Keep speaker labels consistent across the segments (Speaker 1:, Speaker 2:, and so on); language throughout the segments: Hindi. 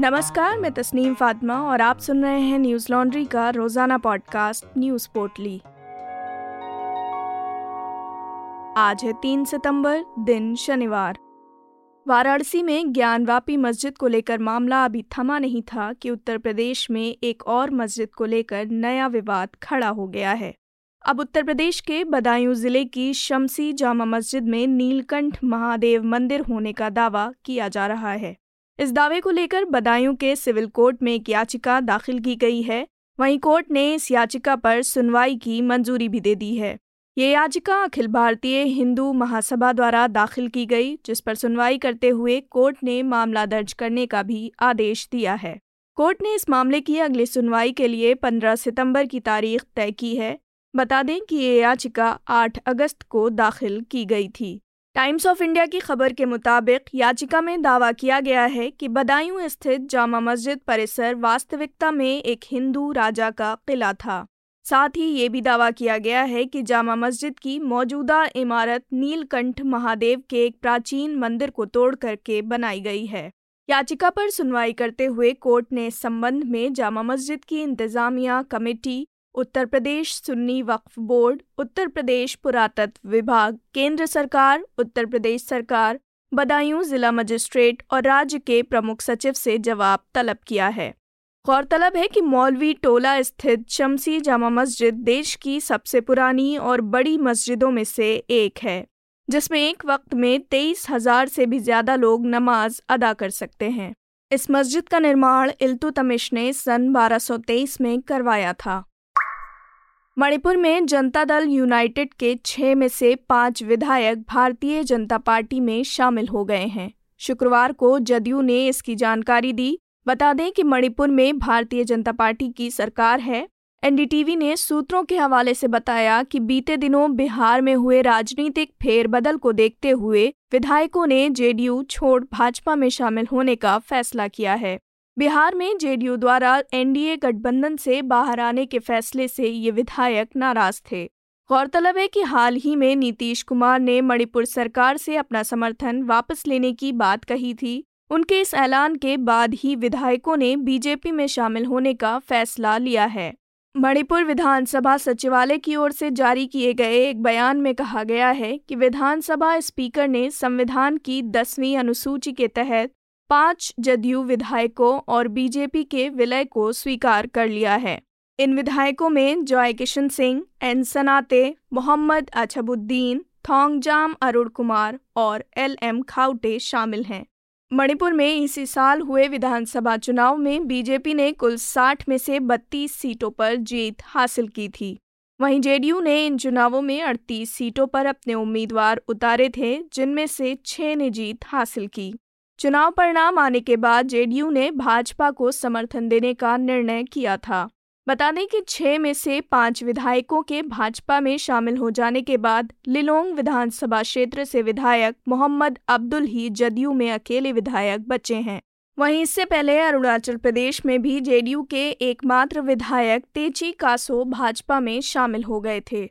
Speaker 1: नमस्कार, मैं तस्नीम फातिमा और आप सुन रहे हैं न्यूज़ लॉन्ड्री का रोज़ाना पॉडकास्ट, न्यूज़ पोर्टली। आज है तीन सितंबर, दिन शनिवार। वाराणसी में ज्ञानवापी मस्जिद को लेकर मामला अभी थमा नहीं था कि उत्तर प्रदेश में एक और मस्जिद को लेकर नया विवाद खड़ा हो गया है। अब उत्तर प्रदेश के बदायूं ज़िले की शमसी जामा मस्जिद में नीलकंठ महादेव मंदिर होने का दावा किया जा रहा है। इस दावे को लेकर बदायूं के सिविल कोर्ट में एक याचिका दाखिल की गई है। वहीं कोर्ट ने इस याचिका पर सुनवाई की मंजूरी भी दे दी है। ये याचिका अखिल भारतीय हिंदू महासभा द्वारा दाखिल की गई, जिस पर सुनवाई करते हुए कोर्ट ने मामला दर्ज करने का भी आदेश दिया है। कोर्ट ने इस मामले की अगली सुनवाई के लिए 15 सितंबर की तारीख तय की है। बता दें कि ये याचिका 8 अगस्त को दाखिल की गई थी। टाइम्स ऑफ़ इंडिया की खबर के मुताबिक याचिका में दावा किया गया है कि बदायूं स्थित जामा मस्जिद परिसर वास्तविकता में एक हिंदू राजा का किला था। साथ ही ये भी दावा किया गया है कि जामा मस्जिद की मौजूदा इमारत नीलकंठ महादेव के एक प्राचीन मंदिर को तोड़ करके बनाई गई है। याचिका पर सुनवाई करते हुए कोर्ट ने इस संबंध में जामा मस्जिद की इंतजामिया कमेटी उत्तर प्रदेश सुन्नी वक्फ बोर्ड, उत्तर प्रदेश पुरातत्व विभाग, केंद्र सरकार, उत्तर प्रदेश सरकार, बदायूं जिला मजिस्ट्रेट और राज्य के प्रमुख सचिव से जवाब तलब किया है। गौरतलब है कि मौलवी टोला स्थित शमसी जामा मस्जिद देश की सबसे पुरानी और बड़ी मस्जिदों में से एक है, जिसमें एक वक्त में तेईस हज़ार से भी ज़्यादा लोग नमाज़ अदा कर सकते हैं। इस मस्जिद का निर्माण इल्तुतमिश ने सन 1223 में करवाया था। मणिपुर में जनता दल यूनाइटेड के छह में से पाँच विधायक भारतीय जनता पार्टी में शामिल हो गए हैं। शुक्रवार को जदयू ने इसकी जानकारी दी। बता दें कि मणिपुर में भारतीय जनता पार्टी की सरकार है। एनडीटीवी ने सूत्रों के हवाले से बताया कि बीते दिनों बिहार में हुए राजनीतिक फेरबदल को देखते हुए विधायकों ने जेडीयू छोड़ भाजपा में शामिल होने का फैसला किया है। बिहार में जेडीयू द्वारा एनडीए गठबंधन से बाहर आने के फैसले से ये विधायक नाराज़ थे। गौरतलब है कि हाल ही में नीतीश कुमार ने मणिपुर सरकार से अपना समर्थन वापस लेने की बात कही थी। उनके इस ऐलान के बाद ही विधायकों ने बीजेपी में शामिल होने का फैसला लिया है। मणिपुर विधानसभा सचिवालय की ओर से जारी किए गए एक बयान में कहा गया है कि विधानसभा स्पीकर ने संविधान की दसवीं अनुसूची के तहत पाँच जदयू विधायकों और बीजेपी के विलय को स्वीकार कर लिया है। इन विधायकों में जॉय किशन सिंह, एन सनाते, मोहम्मद अछबुद्दीन, थोंगजाम अरुण कुमार और एल एम खाउटे शामिल हैं। मणिपुर में इसी साल हुए विधानसभा चुनाव में बीजेपी ने कुल 60 में से 32 सीटों पर जीत हासिल की थी। वहीं जेडीयू ने इन चुनावों में 38 सीटों पर अपने उम्मीदवार उतारे थे, जिनमें से छह ने जीत हासिल की। चुनाव परिणाम आने के बाद जेडीयू ने भाजपा को समर्थन देने का निर्णय किया था। बता दें कि छह में से पाँच विधायकों के भाजपा में शामिल हो जाने के बाद लिलोंग विधानसभा क्षेत्र से विधायक मोहम्मद अब्दुल ही जदयू में अकेले विधायक बचे हैं। वहीं इससे पहले अरुणाचल प्रदेश में भी जेडीयू के एकमात्र विधायक तेची कासो भाजपा में शामिल हो गए थे।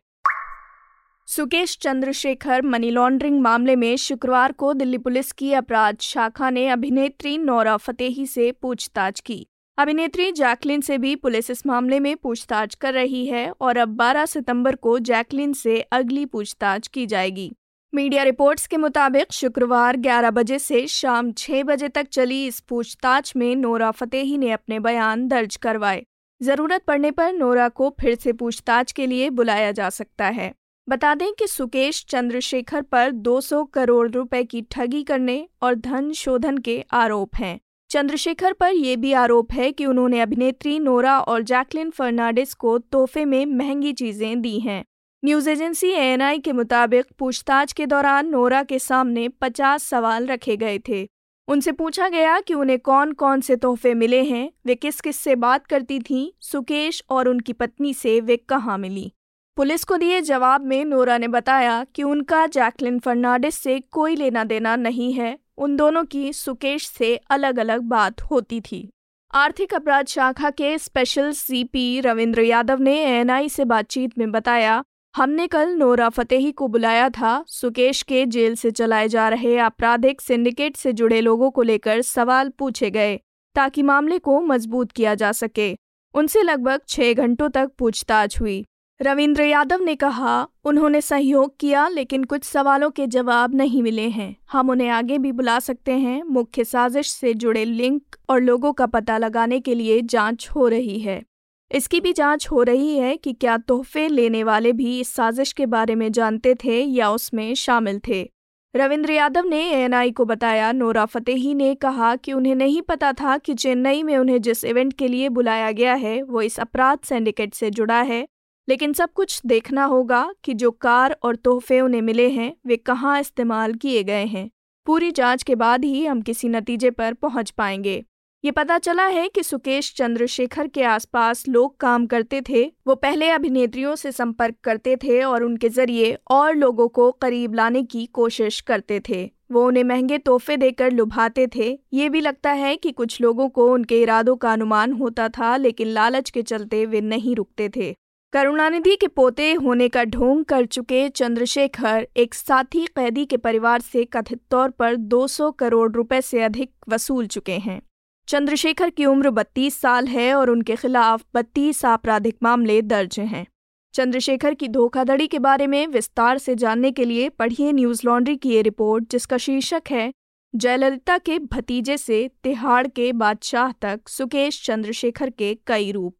Speaker 1: सुकेश चंद्रशेखर मनी लॉन्ड्रिंग मामले में शुक्रवार को दिल्ली पुलिस की अपराध शाखा ने अभिनेत्री नौरा फतेही से पूछताछ की। अभिनेत्री जैकलिन से भी पुलिस इस मामले में पूछताछ कर रही है और अब 12 सितंबर को जैकलिन से अगली पूछताछ की जाएगी। मीडिया रिपोर्ट्स के मुताबिक शुक्रवार 11 बजे से शाम 6 बजे तक चली इस पूछताछ में नोरा फतेही ने अपने बयान दर्ज करवाए। ज़रूरत पड़ने पर नोरा को फिर से पूछताछ के लिए बुलाया जा सकता है। बता दें कि सुकेश चंद्रशेखर पर 200 करोड़ रुपए की ठगी करने और धन शोधन के आरोप हैं। चंद्रशेखर पर यह भी आरोप है कि उन्होंने अभिनेत्री नोरा और जैकलिन फर्नांडिस को तोहफे में महँगी चीज़ें दी हैं। न्यूज़ एजेंसी एएनआई के मुताबिक पूछताछ के दौरान नोरा के सामने 50 सवाल रखे गए थे। उनसे पूछा गया कि उन्हें कौन कौन से तोहफे मिले हैं, वे किस किस से बात करती थीं, सुकेश और उनकी पत्नी से वे कहाँ मिली। पुलिस को दिए जवाब में नोरा ने बताया कि उनका जैकलिन फर्नांडिस से कोई लेना देना नहीं है। उन दोनों की सुकेश से अलग अलग बात होती थी। आर्थिक अपराध शाखा के स्पेशल सीपी रविंद्र यादव ने एएनआई से बातचीत में बताया, हमने कल नोरा फतेही को बुलाया था। सुकेश के जेल से चलाए जा रहे आपराधिक सिंडिकेट से जुड़े लोगों को लेकर सवाल पूछे गए, ताकि मामले को मज़बूत किया जा सके। उनसे लगभग छह घंटों तक पूछताछ हुई। रविंद्र यादव ने कहा, उन्होंने सहयोग किया, लेकिन कुछ सवालों के जवाब नहीं मिले हैं। हम उन्हें आगे भी बुला सकते हैं। मुख्य साजिश से जुड़े लिंक और लोगों का पता लगाने के लिए जाँच हो रही है। इसकी भी जाँच हो रही है कि क्या तोहफे लेने वाले भी इस साजिश के बारे में जानते थे या उसमें शामिल थे। रविंद्र यादव ने एएनआई को बताया। नोरा फतेही ने कहा कि उन्हें नहीं पता था कि चेन्नई में उन्हें जिस इवेंट के लिए बुलाया गया है, वो इस अपराध सिंडिकेट से जुड़ा है। लेकिन सब कुछ देखना होगा कि जो कार और तोहफे उन्हें मिले हैं, वे कहाँ इस्तेमाल किए गए हैं। पूरी जाँच के बाद ही हम किसी नतीजे पर पहुँच पाएँगे। ये पता चला है कि सुकेश चंद्रशेखर के आसपास लोग काम करते थे, वो पहले अभिनेत्रियों से संपर्क करते थे और उनके ज़रिए और लोगों को करीब लाने की कोशिश करते थे। वो उन्हें महँगे तोहफे देकर लुभाते थे। ये भी लगता है कि कुछ लोगों को उनके इरादों का अनुमान होता था, लेकिन लालच के चलते वे नहीं रुकते थे। करुणानिधि के पोते होने का ढोंग कर चुके चंद्रशेखर एक साथी कैदी के परिवार से कथित तौर पर 200 करोड़ रुपए से अधिक वसूल चुके हैं। चंद्रशेखर की उम्र 32 साल है और उनके खिलाफ 32 आपराधिक मामले दर्ज हैं। चंद्रशेखर की धोखाधड़ी के बारे में विस्तार से जानने के लिए पढ़िए न्यूज़ लॉन्ड्री की ये रिपोर्ट, जिसका शीर्षक है, जयललिता के भतीजे से तिहाड़ के बादशाह तक सुकेश चंद्रशेखर के कई रूप।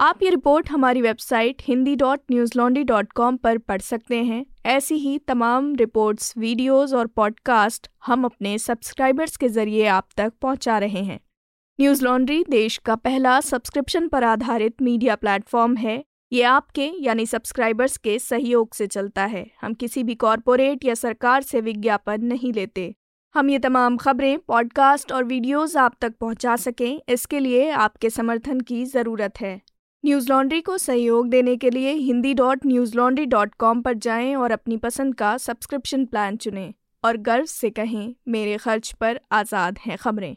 Speaker 1: आप ये रिपोर्ट हमारी website Hindi dot news laundry dot com पर पढ़ सकते हैं। ऐसी ही तमाम रिपोर्ट्स वीडियोस और पॉडकास्ट हम अपने सब्सक्राइबर्स के ज़रिए आप तक पहुँचा रहे हैं। न्यूज़ लॉन्ड्री देश का पहला सब्सक्रिप्शन पर आधारित मीडिया प्लेटफॉर्म है। ये आपके, यानी सब्सक्राइबर्स के सहयोग से चलता है। हम किसी भी कॉरपोरेट या सरकार से विज्ञापन नहीं लेते। हम ये तमाम खबरें पॉडकास्ट और वीडियोस आप तक पहुँचा सकें, इसके लिए आपके समर्थन की ज़रूरत है। न्यूज़ लॉन्ड्री को सहयोग देने के लिए Hindi dot news laundry dot com पर जाएँ और अपनी पसंद का सब्सक्रिप्शन प्लान चुनें और गर्व से कहें, मेरे खर्च पर आज़ाद हैं खबरें।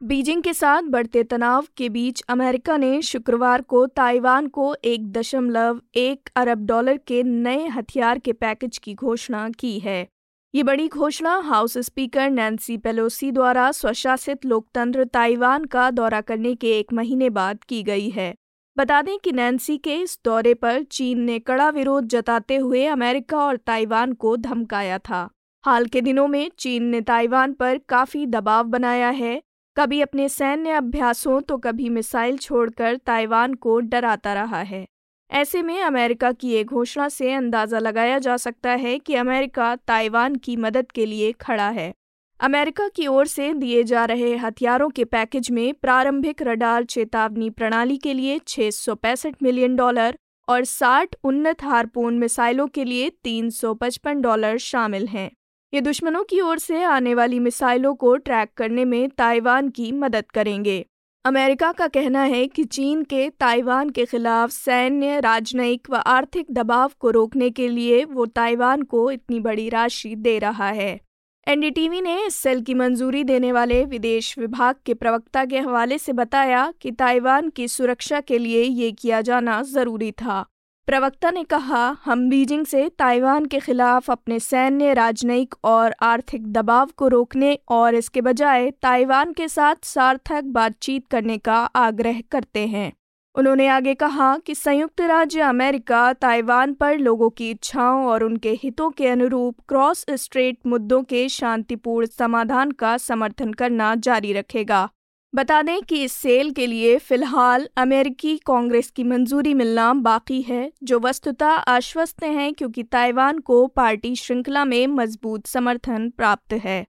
Speaker 1: बीजिंग के साथ बढ़ते तनाव के बीच अमेरिका ने शुक्रवार को ताइवान को एक दशमलव एक अरब डॉलर के नए हथियार के पैकेज की घोषणा की है। ये बड़ी घोषणा हाउस स्पीकर नैन्सी पेलोसी द्वारा स्वशासित लोकतंत्र ताइवान का दौरा करने के एक महीने बाद की गई है। बता दें कि नैन्सी के इस दौरे पर चीन ने कड़ा विरोध जताते हुए अमेरिका और ताइवान को धमकाया था। हाल के दिनों में चीन ने ताइवान पर काफ़ी दबाव बनाया है। कभी अपने सैन्य अभ्यासों तो कभी मिसाइल छोड़कर ताइवान को डराता रहा है। ऐसे में अमेरिका की ये घोषणा से अंदाज़ा लगाया जा सकता है कि अमेरिका ताइवान की मदद के लिए खड़ा है। अमेरिका की ओर से दिए जा रहे हथियारों के पैकेज में प्रारंभिक रडार चेतावनी प्रणाली के लिए पैंसठ मिलियन डॉलर और 60 उन्नत हारपून मिसाइलों के लिए 355 डॉलर शामिल हैं। ये दुश्मनों की ओर से आने वाली मिसाइलों को ट्रैक करने में ताइवान की मदद करेंगे। अमेरिका का कहना है कि चीन के ताइवान के खिलाफ सैन्य, राजनयिक व आर्थिक दबाव को रोकने के लिए वो ताइवान को इतनी बड़ी राशि दे रहा है। एनडीटीवी ने इस सेल की मंजूरी देने वाले विदेश विभाग के प्रवक्ता के हवाले से बताया कि ताइवान की सुरक्षा के लिए ये किया जाना ज़रूरी था। प्रवक्ता ने कहा, हम बीजिंग से ताइवान के खिलाफ अपने सैन्य, राजनयिक और आर्थिक दबाव को रोकने और इसके बजाय ताइवान के साथ सार्थक बातचीत करने का आग्रह करते हैं। उन्होंने आगे कहा कि संयुक्त राज्य अमेरिका ताइवान पर लोगों की इच्छाओं और उनके हितों के अनुरूप क्रॉस स्ट्रेट मुद्दों के शांतिपूर्ण समाधान का समर्थन करना जारी रखेगा। बता दें कि इस सेल के लिए फ़िलहाल अमेरिकी कांग्रेस की मंजूरी मिलना बाकी है, जो वस्तुतः आश्वस्त हैं क्योंकि ताइवान को पार्टी श्रृंखला में मज़बूत समर्थन प्राप्त है।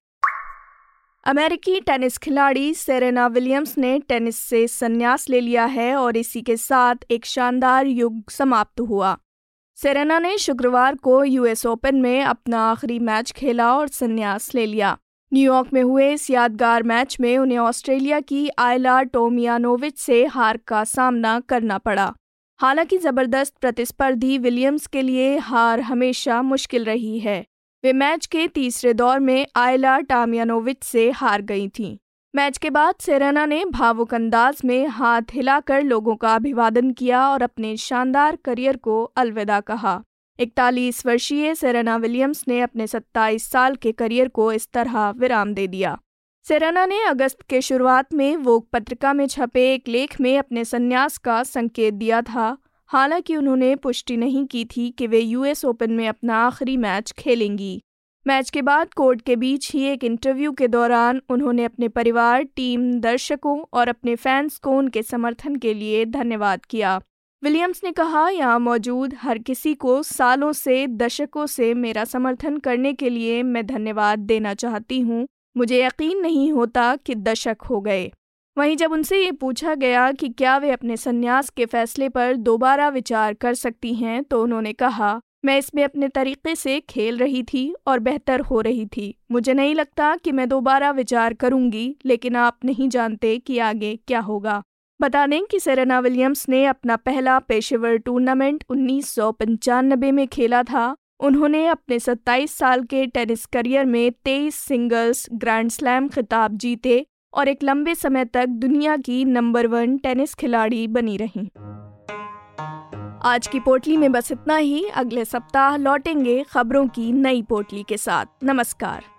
Speaker 1: अमेरिकी टेनिस खिलाड़ी सेरेना विलियम्स ने टेनिस से संन्यास ले लिया है और इसी के साथ एक शानदार युग समाप्त हुआ। सेरेना ने शुक्रवार को यूएस ओपन में अपना आखिरी मैच खेला और संन्यास ले लिया। न्यूयॉर्क में हुए इस यादगार मैच में उन्हें ऑस्ट्रेलिया की आयला टोमियानोविच से हार का सामना करना पड़ा। हालाँकि ज़बरदस्त प्रतिस्पर्धी विलियम्स के लिए हार हमेशा मुश्किल रही है। वे मैच के तीसरे दौर में आयला टामियानोविच से हार गई थीं। मैच के बाद सेरेना ने भावुक अंदाज में हाथ हिलाकर लोगों का अभिवादन किया और अपने शानदार करियर को अलविदा कहा। इकतालीस वर्षीय सेरेना विलियम्स ने अपने 27 साल के करियर को इस तरह विराम दे दिया। सेरेना ने अगस्त के शुरुआत में वोक पत्रिका में छपे एक लेख में अपने संन्यास का संकेत दिया था। हालाँकि उन्होंने पुष्टि नहीं की थी कि वे यूएस ओपन में अपना आखिरी मैच खेलेंगी। मैच के बाद कोर्ट के बीच ही एक इंटरव्यू के दौरान उन्होंने अपने परिवार, टीम, दर्शकों और अपने फैंस को उनके समर्थन के लिए धन्यवाद किया। विलियम्स ने कहा यहाँ मौजूद हर किसी को सालों से, दशकों से मेरा समर्थन करने के लिए मैं धन्यवाद देना चाहती हूँ। मुझे यकीन नहीं होता कि दशक हो गए। वहीं जब उनसे ये पूछा गया कि क्या वे अपने संन्यास के फैसले पर दोबारा विचार कर सकती हैं तो उन्होंने कहा, मैं इसमें अपने तरीके से खेल रही थी और बेहतर हो रही थी। मुझे नहीं लगता कि मैं दोबारा विचार करूँगी, लेकिन आप नहीं जानते कि आगे क्या होगा। बता दें कि सेरेना विलियम्स ने अपना पहला पेशेवर टूर्नामेंट उन्नीस सौ पंचानबे में खेला था। उन्होंने अपने 27 साल के टेनिस करियर में 23 सिंगल्स, ग्रैंड स्लैम खिताब जीते और एक लंबे समय तक दुनिया की नंबर वन टेनिस खिलाड़ी बनी रहीं। आज की पोटली में बस इतना ही। अगले सप्ताह लौटेंगे खबरों की नई पोटली के साथ। नमस्कार।